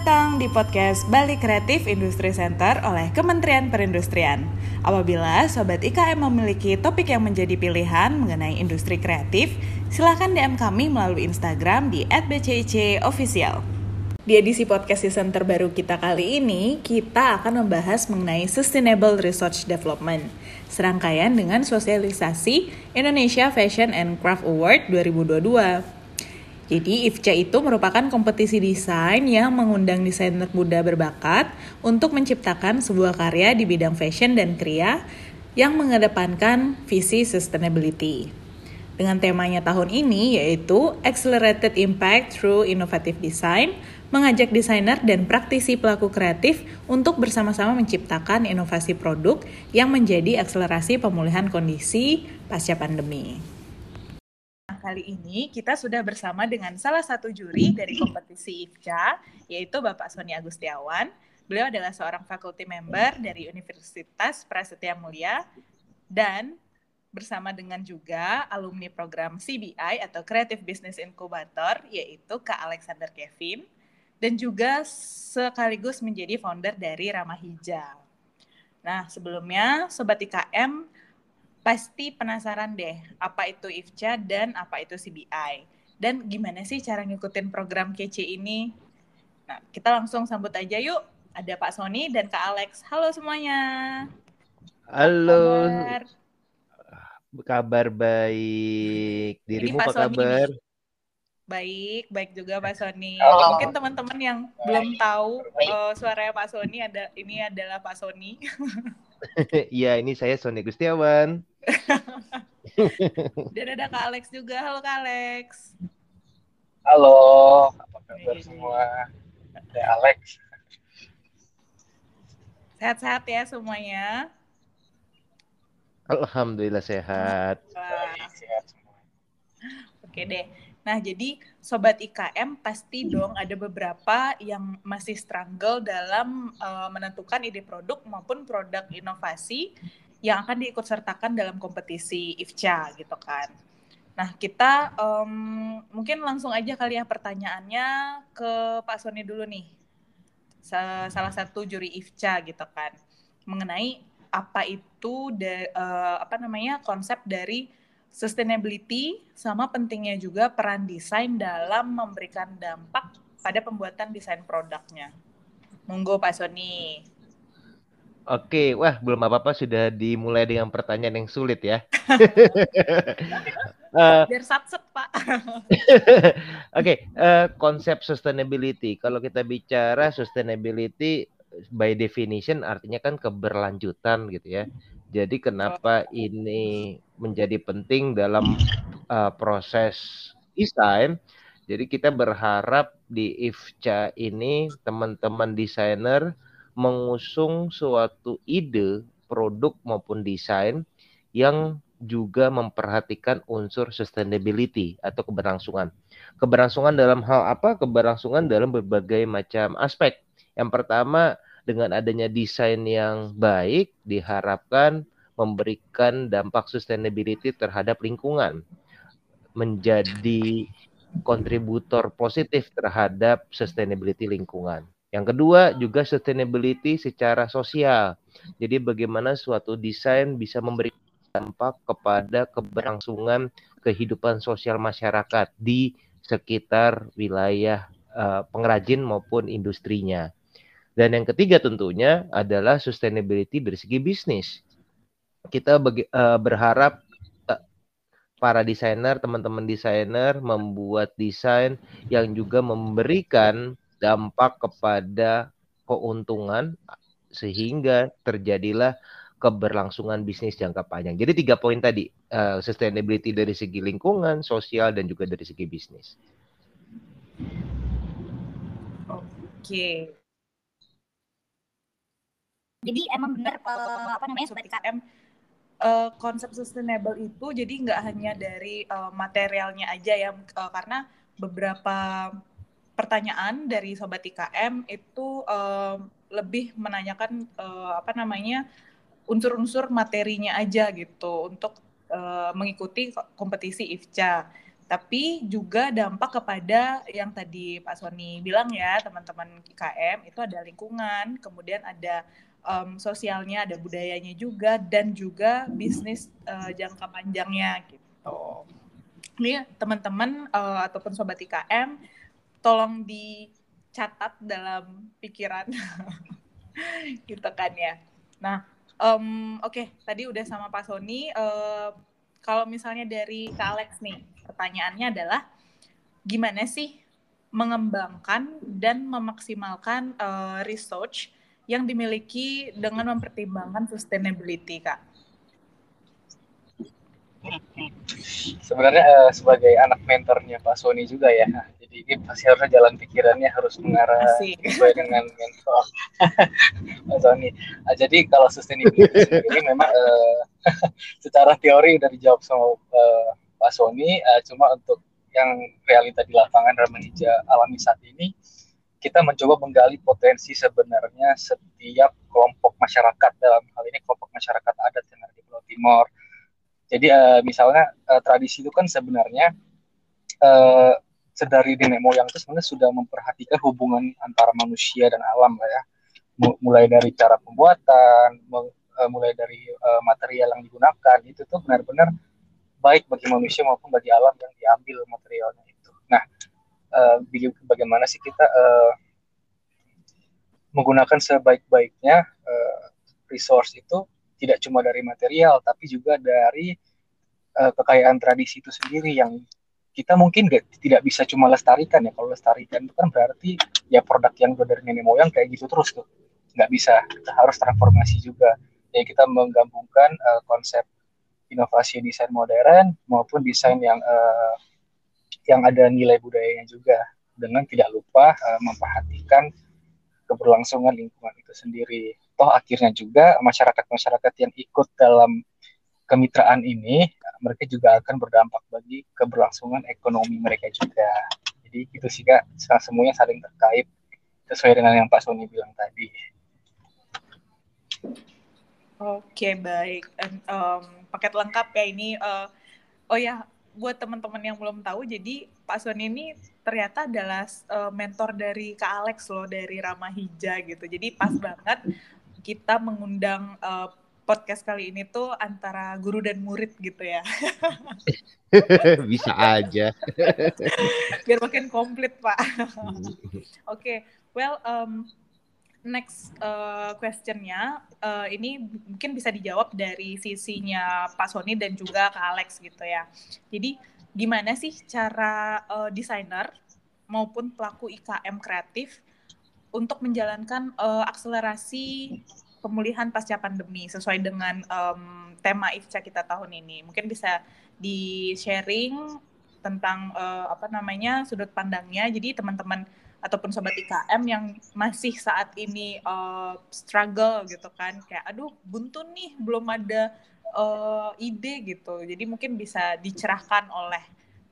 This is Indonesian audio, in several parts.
datang di podcast Bali Kreatif Industri Center oleh Kementerian Perindustrian. Apabila Sobat IKM memiliki topik yang menjadi pilihan mengenai industri kreatif, silahkan DM kami melalui Instagram di @bcic_official. Di edisi podcast season terbaru kita kali ini, kita akan membahas mengenai Sustainable Research Development, serangkaian dengan sosialisasi Indonesia Fashion and Craft Award 2022. Jadi IFCA itu merupakan kompetisi desain yang mengundang desainer muda berbakat untuk menciptakan sebuah karya di bidang fashion dan kria yang mengedepankan visi sustainability. Dengan temanya tahun ini yaitu Accelerated Impact Through Innovative Design, mengajak desainer dan praktisi pelaku kreatif untuk bersama-sama menciptakan inovasi produk yang menjadi akselerasi pemulihan kondisi pasca pandemi kali ini kita sudah bersama dengan salah satu juri dari kompetisi IFCA, yaitu Bapak Sony Agustiawan. Beliau adalah seorang faculty member dari Universitas Prasetya Mulia dan bersama dengan juga alumni program CBI atau Creative Business Incubator, yaitu Kak Alexander Kevin, dan juga sekaligus menjadi founder dari Ramah Hijau. Nah, sebelumnya Sobat IKM pasti penasaran deh apa itu IFCA dan apa itu CBI. Dan gimana sih cara ngikutin program kece ini? Nah, kita langsung sambut aja yuk. Ada Pak Sony dan Kak Alex. Halo semuanya. Halo. Kabar? kabar baik. Dirimu apa kabar? Nih. Baik, baik juga Pak Sony. Halo. Mungkin teman-teman yang belum tahu uh, suaranya Pak Sony ada ini adalah Pak Sony. Iya, ini saya Sony Gustiawan. Dan ada Kak Alex juga. Halo Kak Alex. Halo, apa kabar semua? Ada Alex. Sehat-sehat ya semuanya. Alhamdulillah sehat. sehat semua. Oke deh. Nah, jadi sobat IKM pasti dong ada beberapa yang masih struggle dalam uh, menentukan ide produk maupun produk inovasi yang akan diikut sertakan dalam kompetisi IFCA gitu kan. Nah, kita um, mungkin langsung aja kali ya pertanyaannya ke Pak Sony dulu nih. Salah satu juri IFCA gitu kan. Mengenai apa itu uh, apa namanya konsep dari sustainability sama pentingnya juga peran desain dalam memberikan dampak pada pembuatan desain produknya. Monggo Pak Sony. Oke, wah belum apa-apa sudah dimulai dengan pertanyaan yang sulit ya. uh, Biar satset Pak. Oke, okay, uh, eh, konsep sustainability. Kalau kita bicara sustainability by definition artinya kan keberlanjutan gitu ya. Jadi kenapa ini menjadi penting dalam uh, proses desain? Jadi kita berharap di IFCA ini teman-teman desainer mengusung suatu ide, produk maupun desain yang juga memperhatikan unsur sustainability atau keberlangsungan. Keberlangsungan dalam hal apa? Keberlangsungan dalam berbagai macam aspek. Yang pertama, dengan adanya desain yang baik diharapkan memberikan dampak sustainability terhadap lingkungan. Menjadi kontributor positif terhadap sustainability lingkungan. Yang kedua juga sustainability secara sosial. Jadi bagaimana suatu desain bisa memberi dampak kepada keberlangsungan kehidupan sosial masyarakat di sekitar wilayah uh, pengrajin maupun industrinya. Dan yang ketiga tentunya adalah sustainability dari segi bisnis. Kita bagi, uh, berharap uh, para desainer, teman-teman desainer membuat desain yang juga memberikan dampak kepada keuntungan sehingga terjadilah keberlangsungan bisnis jangka panjang. Jadi tiga poin tadi, uh, sustainability dari segi lingkungan, sosial, dan juga dari segi bisnis. Oke. Jadi emang benar uh, apa namanya sobat IKM uh, konsep sustainable itu jadi nggak hanya dari uh, materialnya aja ya uh, karena beberapa pertanyaan dari sobat IKM itu uh, lebih menanyakan uh, apa namanya unsur-unsur materinya aja gitu untuk uh, mengikuti kompetisi IFCA. tapi juga dampak kepada yang tadi Pak Sony bilang ya teman-teman IKM itu ada lingkungan, kemudian ada um, sosialnya, ada budayanya juga dan juga bisnis uh, jangka panjangnya gitu. Ini teman-teman uh, ataupun sobat IKM tolong dicatat dalam pikiran gitu kan ya. Nah, um, oke okay, tadi udah sama Pak Sony. Uh, kalau misalnya dari Kak Alex nih, pertanyaannya adalah gimana sih mengembangkan dan memaksimalkan uh, research yang dimiliki dengan mempertimbangkan sustainability, Kak? Sebenarnya uh, sebagai anak mentornya Pak Sony juga ya, jadi ini pasti harusnya jalan pikirannya harus mengarah Asik. sesuai dengan mentor Pak Sony. Nah, jadi kalau sustainability ini memang uh, secara teori udah dijawab sama uh, Pak Sony uh, cuma untuk yang realita di lapangan remaja alami saat ini kita mencoba menggali potensi sebenarnya setiap kelompok masyarakat dalam hal ini kelompok masyarakat adat yang ada di Pulau Timor. Jadi uh, misalnya uh, tradisi itu kan sebenarnya uh, sedari nenek moyang itu sebenarnya sudah memperhatikan hubungan antara manusia dan alam lah ya. mulai dari cara pembuatan, mulai dari material yang digunakan itu tuh benar-benar baik bagi manusia maupun bagi alam yang diambil materialnya itu. Nah, uh, bagaimana sih kita menggunakan sebaik-baiknya resource itu tidak cuma dari material tapi juga dari uh, kekayaan tradisi itu sendiri yang kita mungkin gak, tidak bisa cuma lestarikan ya. Kalau lestarikan itu kan berarti ya produk yang dari nenek moyang kayak gitu terus tuh. Nggak bisa kita harus transformasi juga. Ya kita menggabungkan uh, konsep inovasi desain modern maupun desain yang uh, yang ada nilai budayanya juga. Dengan tidak lupa uh, memperhatikan keberlangsungan lingkungan itu sendiri. Toh akhirnya juga masyarakat-masyarakat yang ikut dalam kemitraan ini mereka juga akan berdampak bagi keberlangsungan ekonomi mereka juga. Jadi itu sih kak, semuanya saling terkait sesuai dengan yang Pak Sony bilang tadi. Oke baik, And, um, paket lengkap ya ini. Uh, oh ya, buat teman-teman yang belum tahu, jadi Pak Sony ini ternyata adalah uh, mentor dari Kak Alex loh dari Rama Hija gitu. Jadi pas banget kita mengundang uh, podcast kali ini tuh antara guru dan murid gitu ya. Bisa aja. Biar makin komplit Pak. Oke, okay. well um, next uh, questionnya uh, ini mungkin bisa dijawab dari sisinya Pak Sony dan juga Kak Alex gitu ya. Jadi gimana sih cara uh, desainer maupun pelaku IKM kreatif untuk menjalankan uh, akselerasi pemulihan pasca pandemi sesuai dengan um, tema IFCA kita tahun ini. Mungkin bisa di sharing tentang uh, apa namanya sudut pandangnya. Jadi teman-teman ataupun sobat IKM yang masih saat ini uh, struggle gitu kan kayak aduh buntu nih belum ada uh, ide gitu jadi mungkin bisa dicerahkan oleh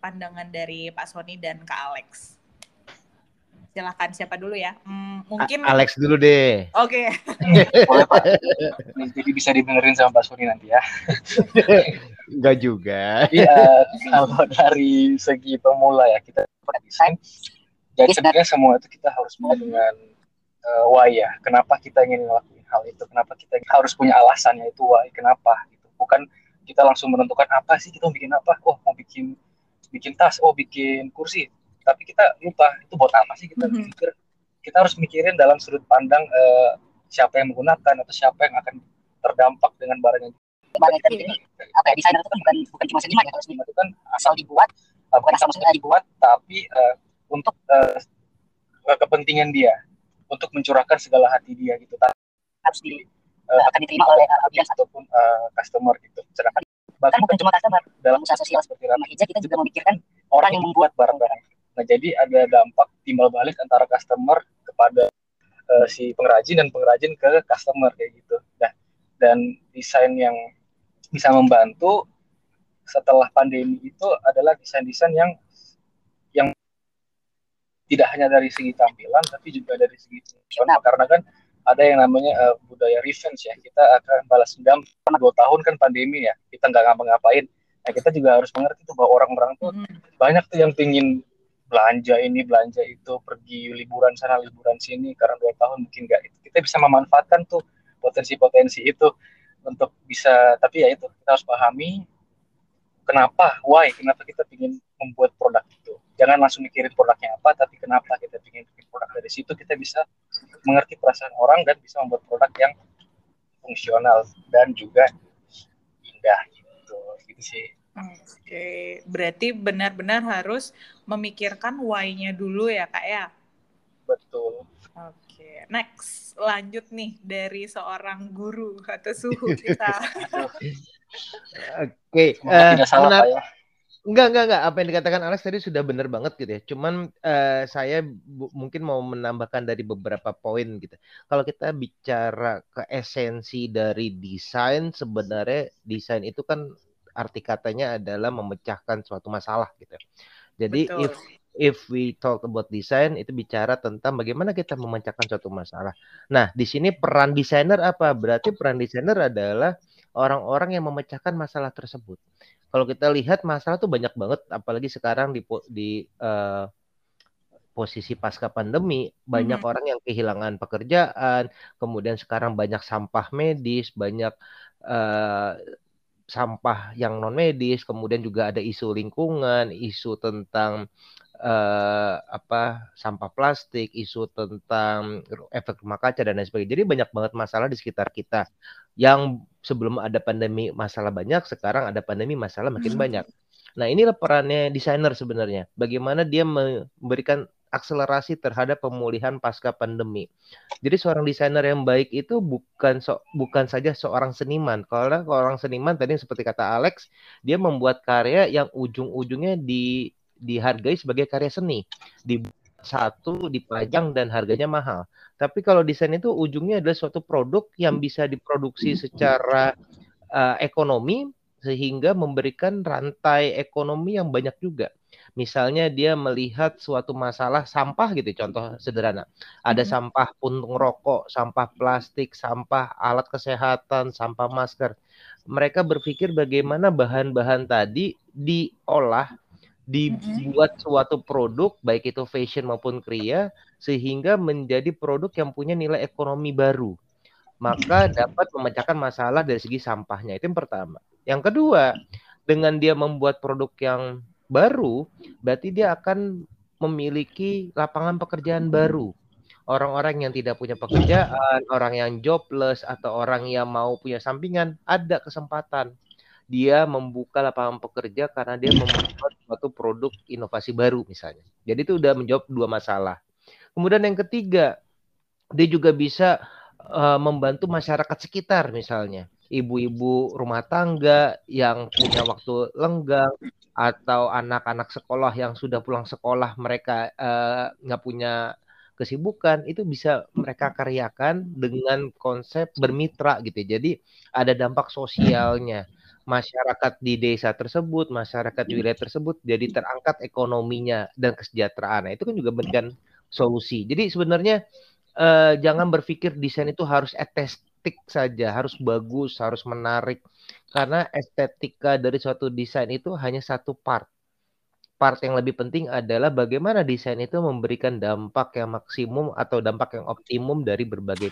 pandangan dari Pak Sony dan Kak Alex silahkan siapa dulu ya? Hmm, mungkin A Alex dulu deh. Oke. Okay. boleh Pak. Jadi bisa dibenerin sama Pak Sony nanti ya. Enggak juga. Iya, kalau dari segi pemula ya kita desain. Jadi sebenarnya semua itu kita harus mulai dengan uh, why ya. Kenapa kita ingin ngelakuin hal itu? Kenapa kita harus punya alasannya itu why kenapa gitu? Bukan kita langsung menentukan apa sih kita mau bikin apa? Oh mau bikin bikin tas oh bikin kursi tapi kita lupa itu buat apa sih kita mm -hmm. kita harus mikirin dalam sudut pandang uh, siapa yang menggunakan atau siapa yang akan terdampak dengan barang yang barang ini apa ya desainer itu kan bukan bukan cuma seniman ya kalau seniman itu kan asal dibuat uh, bukan asal maksudnya dibuat tapi uh, untuk uh, kepentingan dia untuk mencurahkan segala hati dia gitu. Harus di uh, akan diterima oleh audiens. ataupun uh, customer gitu. Sedangkan bahkan bukan cuma customer dalam usaha sosial seperti Rama Hijab kita juga memikirkan orang yang membuat barang-barang jadi ada dampak timbal balik antara customer kepada uh, si pengrajin dan pengrajin ke customer kayak gitu. Nah dan desain yang bisa membantu setelah pandemi itu adalah desain-desain yang tidak hanya dari segi tampilan tapi juga dari segi fungsional. Karena kan ada yang namanya uh, budaya revenge ya. Kita akan balas dendam dua tahun kan pandemi ya. Kita nggak ngapa-ngapain. Nah kita juga harus mengerti tuh bahwa orang-orang tuh hmm. banyak tuh yang pingin belanja ini belanja itu pergi liburan sana liburan sini karena dua tahun mungkin nggak kita bisa memanfaatkan tuh potensi-potensi itu untuk bisa tapi ya itu kita harus pahami kenapa why kenapa kita ingin membuat produk itu. Jangan langsung mikirin produknya apa tapi kenapa kita ingin bikin produk. Dari situ kita bisa mengerti perasaan orang dan bisa membuat produk yang fungsional dan juga indah gitu. Gitu sih Oke, berarti benar-benar harus memikirkan why-nya dulu ya kak ya? Betul. Oke, next lanjut nih dari seorang guru atau suhu kita. Oke, uh, tidak salah menar- ya. Enggak, enggak, enggak. Apa yang dikatakan Alex tadi sudah benar banget gitu ya. Cuman uh, saya mungkin mau menambahkan dari beberapa poin gitu. Kalau kita bicara ke esensi dari desain, sebenarnya desain itu kan arti katanya adalah memecahkan suatu masalah gitu. Jadi Betul. if if we talk about design itu bicara tentang bagaimana kita memecahkan suatu masalah. Nah, di sini peran desainer apa? Berarti peran desainer adalah orang-orang yang memecahkan masalah tersebut kalau kita lihat masalah tuh banyak banget apalagi sekarang di di uh, posisi pasca pandemi banyak hmm. orang yang kehilangan pekerjaan kemudian sekarang banyak sampah medis banyak uh, sampah yang non medis kemudian juga ada isu lingkungan isu tentang uh, apa sampah plastik, isu tentang efek rumah kaca dan lain sebagainya. Jadi banyak banget masalah di sekitar kita. Yang sebelum ada pandemi masalah banyak, sekarang ada pandemi masalah makin hmm. banyak. Nah, inilah perannya desainer sebenarnya. Bagaimana dia memberikan akselerasi terhadap pemulihan pasca pandemi. Jadi seorang desainer yang baik itu bukan so, bukan saja seorang seniman. Kalau orang seniman tadi seperti kata Alex, dia membuat karya yang ujung-ujungnya di dihargai sebagai karya seni. Di satu dipajang dan harganya mahal. Tapi kalau desain itu ujungnya adalah suatu produk yang bisa diproduksi secara uh, ekonomi sehingga memberikan rantai ekonomi yang banyak juga. Misalnya dia melihat suatu masalah sampah gitu, contoh sederhana. Ada hmm. sampah puntung rokok, sampah plastik, sampah alat kesehatan, sampah masker. Mereka berpikir bagaimana bahan-bahan tadi diolah dibuat suatu produk baik itu fashion maupun kriya sehingga menjadi produk yang punya nilai ekonomi baru maka dapat memecahkan masalah dari segi sampahnya itu yang pertama yang kedua dengan dia membuat produk yang baru berarti dia akan memiliki lapangan pekerjaan baru orang-orang yang tidak punya pekerjaan orang yang jobless atau orang yang mau punya sampingan ada kesempatan dia membuka lapangan pekerja karena dia membuat suatu produk inovasi baru misalnya. Jadi itu udah menjawab dua masalah. Kemudian yang ketiga, dia juga bisa uh, membantu masyarakat sekitar misalnya. Ibu-ibu rumah tangga yang punya waktu lenggang atau anak-anak sekolah yang sudah pulang sekolah mereka eh, nggak uh, punya kesibukan itu bisa mereka karyakan dengan konsep bermitra gitu. Ya. Jadi ada dampak sosialnya masyarakat di desa tersebut, masyarakat di wilayah tersebut jadi terangkat ekonominya dan kesejahteraan. Nah, itu kan juga memberikan solusi. Jadi sebenarnya eh, jangan berpikir desain itu harus estetik saja, harus bagus, harus menarik. Karena estetika dari suatu desain itu hanya satu part. Part yang lebih penting adalah bagaimana desain itu memberikan dampak yang maksimum atau dampak yang optimum dari berbagai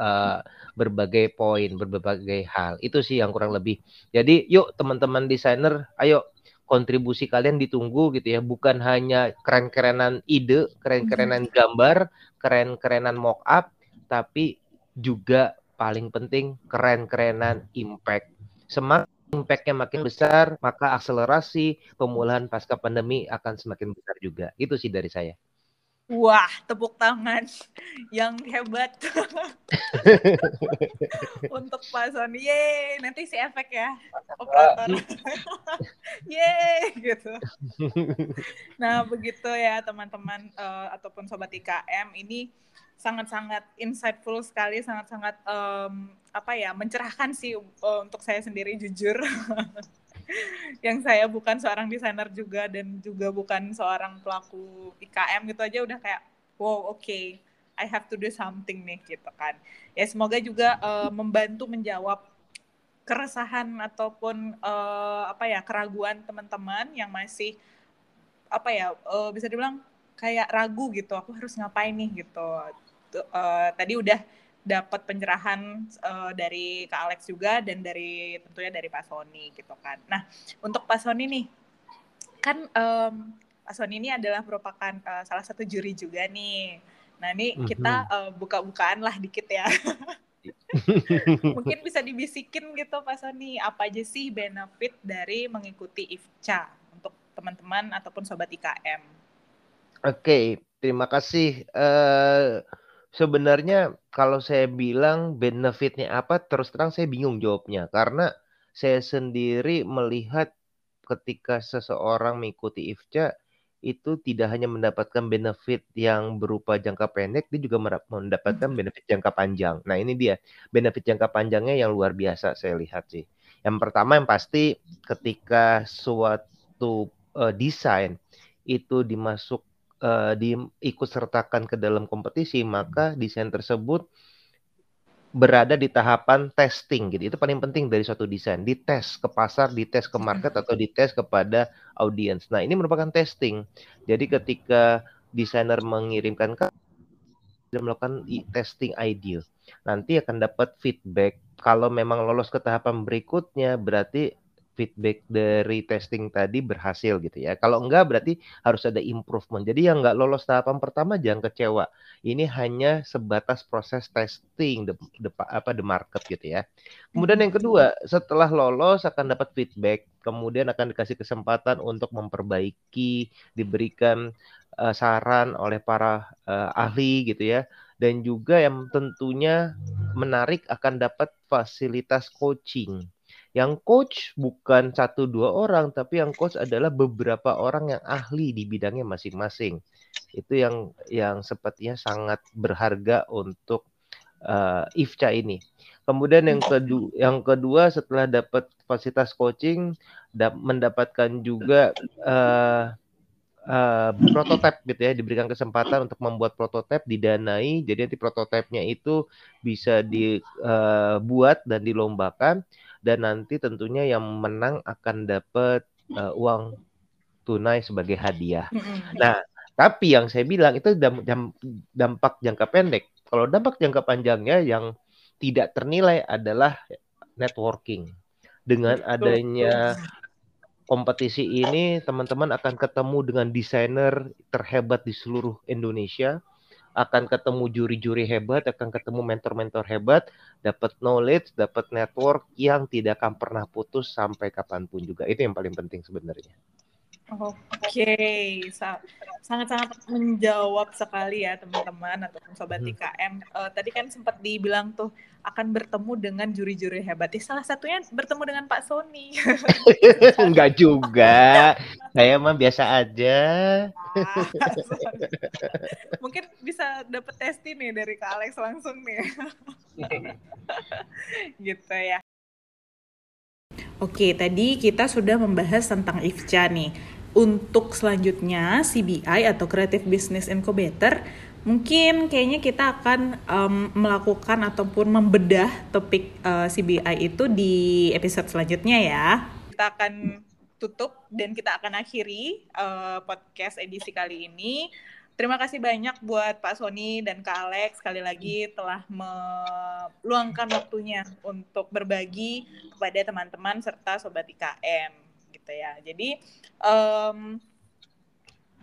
uh, berbagai poin, berbagai hal. Itu sih yang kurang lebih. Jadi yuk teman-teman desainer, ayo kontribusi kalian ditunggu gitu ya. Bukan hanya keren-kerenan ide, keren-kerenan mm-hmm. gambar, keren-kerenan mock up, tapi juga paling penting keren-kerenan impact. Semakin impactnya makin besar, maka akselerasi pemulihan pasca pandemi akan semakin besar juga. Itu sih dari saya. Wah, tepuk tangan yang hebat untuk Pak Sony. Yeay, nanti si efek ya, operator. Yeay, gitu. Nah, begitu ya teman-teman uh, ataupun sobat IKM ini sangat-sangat insightful sekali, sangat-sangat um, apa ya, mencerahkan sih uh, untuk saya sendiri jujur. yang saya bukan seorang desainer juga dan juga bukan seorang pelaku IKM gitu aja udah kayak wow oke okay, I have to do something nih gitu kan. Ya semoga juga uh, membantu menjawab keresahan ataupun uh, apa ya keraguan teman-teman yang masih apa ya uh, bisa dibilang kayak ragu gitu aku harus ngapain nih? gitu. Uh, tadi udah dapat pencerahan uh, dari Kak Alex juga dan dari tentunya dari Pak Sony gitu kan. Nah untuk Pak Sony nih kan um, Pak Sony ini adalah merupakan uh, salah satu juri juga nih. Nah ini mm-hmm. kita uh, buka-bukaan lah dikit ya. Mungkin bisa dibisikin gitu Pak Sony, apa aja sih benefit dari mengikuti IFCA untuk teman-teman ataupun sobat IKM? Oke, terima kasih. Uh, sebenarnya kalau saya bilang benefitnya apa, terus terang saya bingung jawabnya karena saya sendiri melihat ketika seseorang mengikuti IFCA itu tidak hanya mendapatkan benefit yang berupa jangka pendek, dia juga mendapatkan hmm. benefit jangka panjang. Nah, ini dia benefit jangka panjangnya yang luar biasa saya lihat sih. Yang pertama yang pasti ketika suatu uh, desain itu dimasuk uh, diikut sertakan ke dalam kompetisi, maka desain tersebut berada di tahapan testing gitu. Itu paling penting dari suatu desain. Dites ke pasar, dites ke market atau dites kepada audiens. Nah, ini merupakan testing. Jadi ketika desainer mengirimkan ke melakukan testing idea. Nanti akan dapat feedback. Kalau memang lolos ke tahapan berikutnya, berarti feedback dari testing tadi berhasil gitu ya. Kalau enggak berarti harus ada improvement. Jadi yang enggak lolos tahapan pertama jangan kecewa. Ini hanya sebatas proses testing the, the apa the market gitu ya. Kemudian yang kedua, setelah lolos akan dapat feedback, kemudian akan dikasih kesempatan untuk memperbaiki, diberikan uh, saran oleh para uh, ahli gitu ya. Dan juga yang tentunya menarik akan dapat fasilitas coaching yang coach bukan satu dua orang, tapi yang coach adalah beberapa orang yang ahli di bidangnya masing-masing. Itu yang yang sepertinya sangat berharga untuk uh, IFCA ini. Kemudian yang kedua, yang kedua setelah dapat fasilitas coaching, dap, mendapatkan juga uh, uh, prototipe gitu ya, diberikan kesempatan untuk membuat prototipe didanai. Jadi nanti prototipenya itu bisa dibuat uh, dan dilombakan dan nanti tentunya yang menang akan dapat uh, uang tunai sebagai hadiah. Nah, tapi yang saya bilang itu dampak jangka pendek. Kalau dampak jangka panjangnya yang tidak ternilai adalah networking. Dengan adanya kompetisi ini, teman-teman akan ketemu dengan desainer terhebat di seluruh Indonesia akan ketemu juri-juri hebat, akan ketemu mentor-mentor hebat, dapat knowledge, dapat network yang tidak akan pernah putus sampai kapan pun juga. Itu yang paling penting sebenarnya. Oke, okay. sangat-sangat menjawab sekali ya teman-teman ataupun sobat hmm. IKM. Uh, tadi kan sempat dibilang tuh akan bertemu dengan juri-juri hebat. Ya, salah satunya bertemu dengan Pak Sony. Enggak juga, saya mah biasa aja. Dapet testi nih dari Kak Alex langsung nih. gitu ya. Oke, tadi kita sudah membahas tentang IFCA nih untuk selanjutnya CBI atau Creative Business Incubator mungkin kayaknya kita akan um, melakukan ataupun membedah topik uh, eh, CBI itu di episode selanjutnya ya. Kita akan tutup dan kita akan akhiri uh, podcast edisi kali ini. Terima kasih banyak buat Pak Sony dan Kak Alex sekali lagi telah meluangkan waktunya untuk berbagi kepada teman-teman serta sobat IKM gitu ya. Jadi um,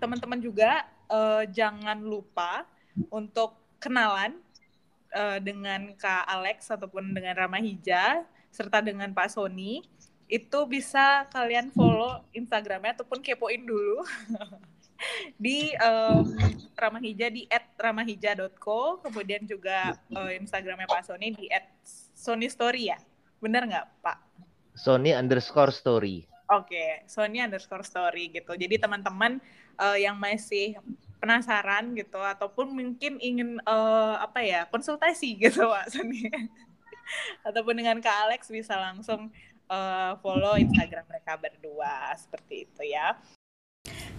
teman-teman juga uh, jangan lupa untuk kenalan uh, dengan Kak Alex ataupun dengan Rama Hija serta dengan Pak Sony itu bisa kalian follow Instagramnya ataupun kepoin dulu di um, Ramahija di @ramahija.co kemudian juga uh, Instagramnya Pak Sony di @sonystory ya benar nggak Pak? Sony underscore story. Oke, okay, Sony underscore story gitu. Jadi teman-teman uh, yang masih penasaran gitu ataupun mungkin ingin uh, apa ya konsultasi gitu Pak Sony ataupun dengan Kak Alex bisa langsung uh, follow Instagram mereka berdua seperti itu ya.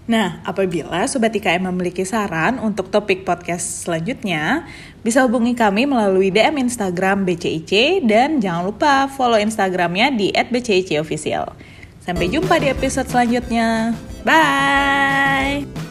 Nah, apabila Sobat IKM memiliki saran untuk topik podcast selanjutnya, bisa hubungi kami melalui DM Instagram BCIC dan jangan lupa follow Instagramnya di @bcicofficial. Sampai jumpa di episode selanjutnya. Bye!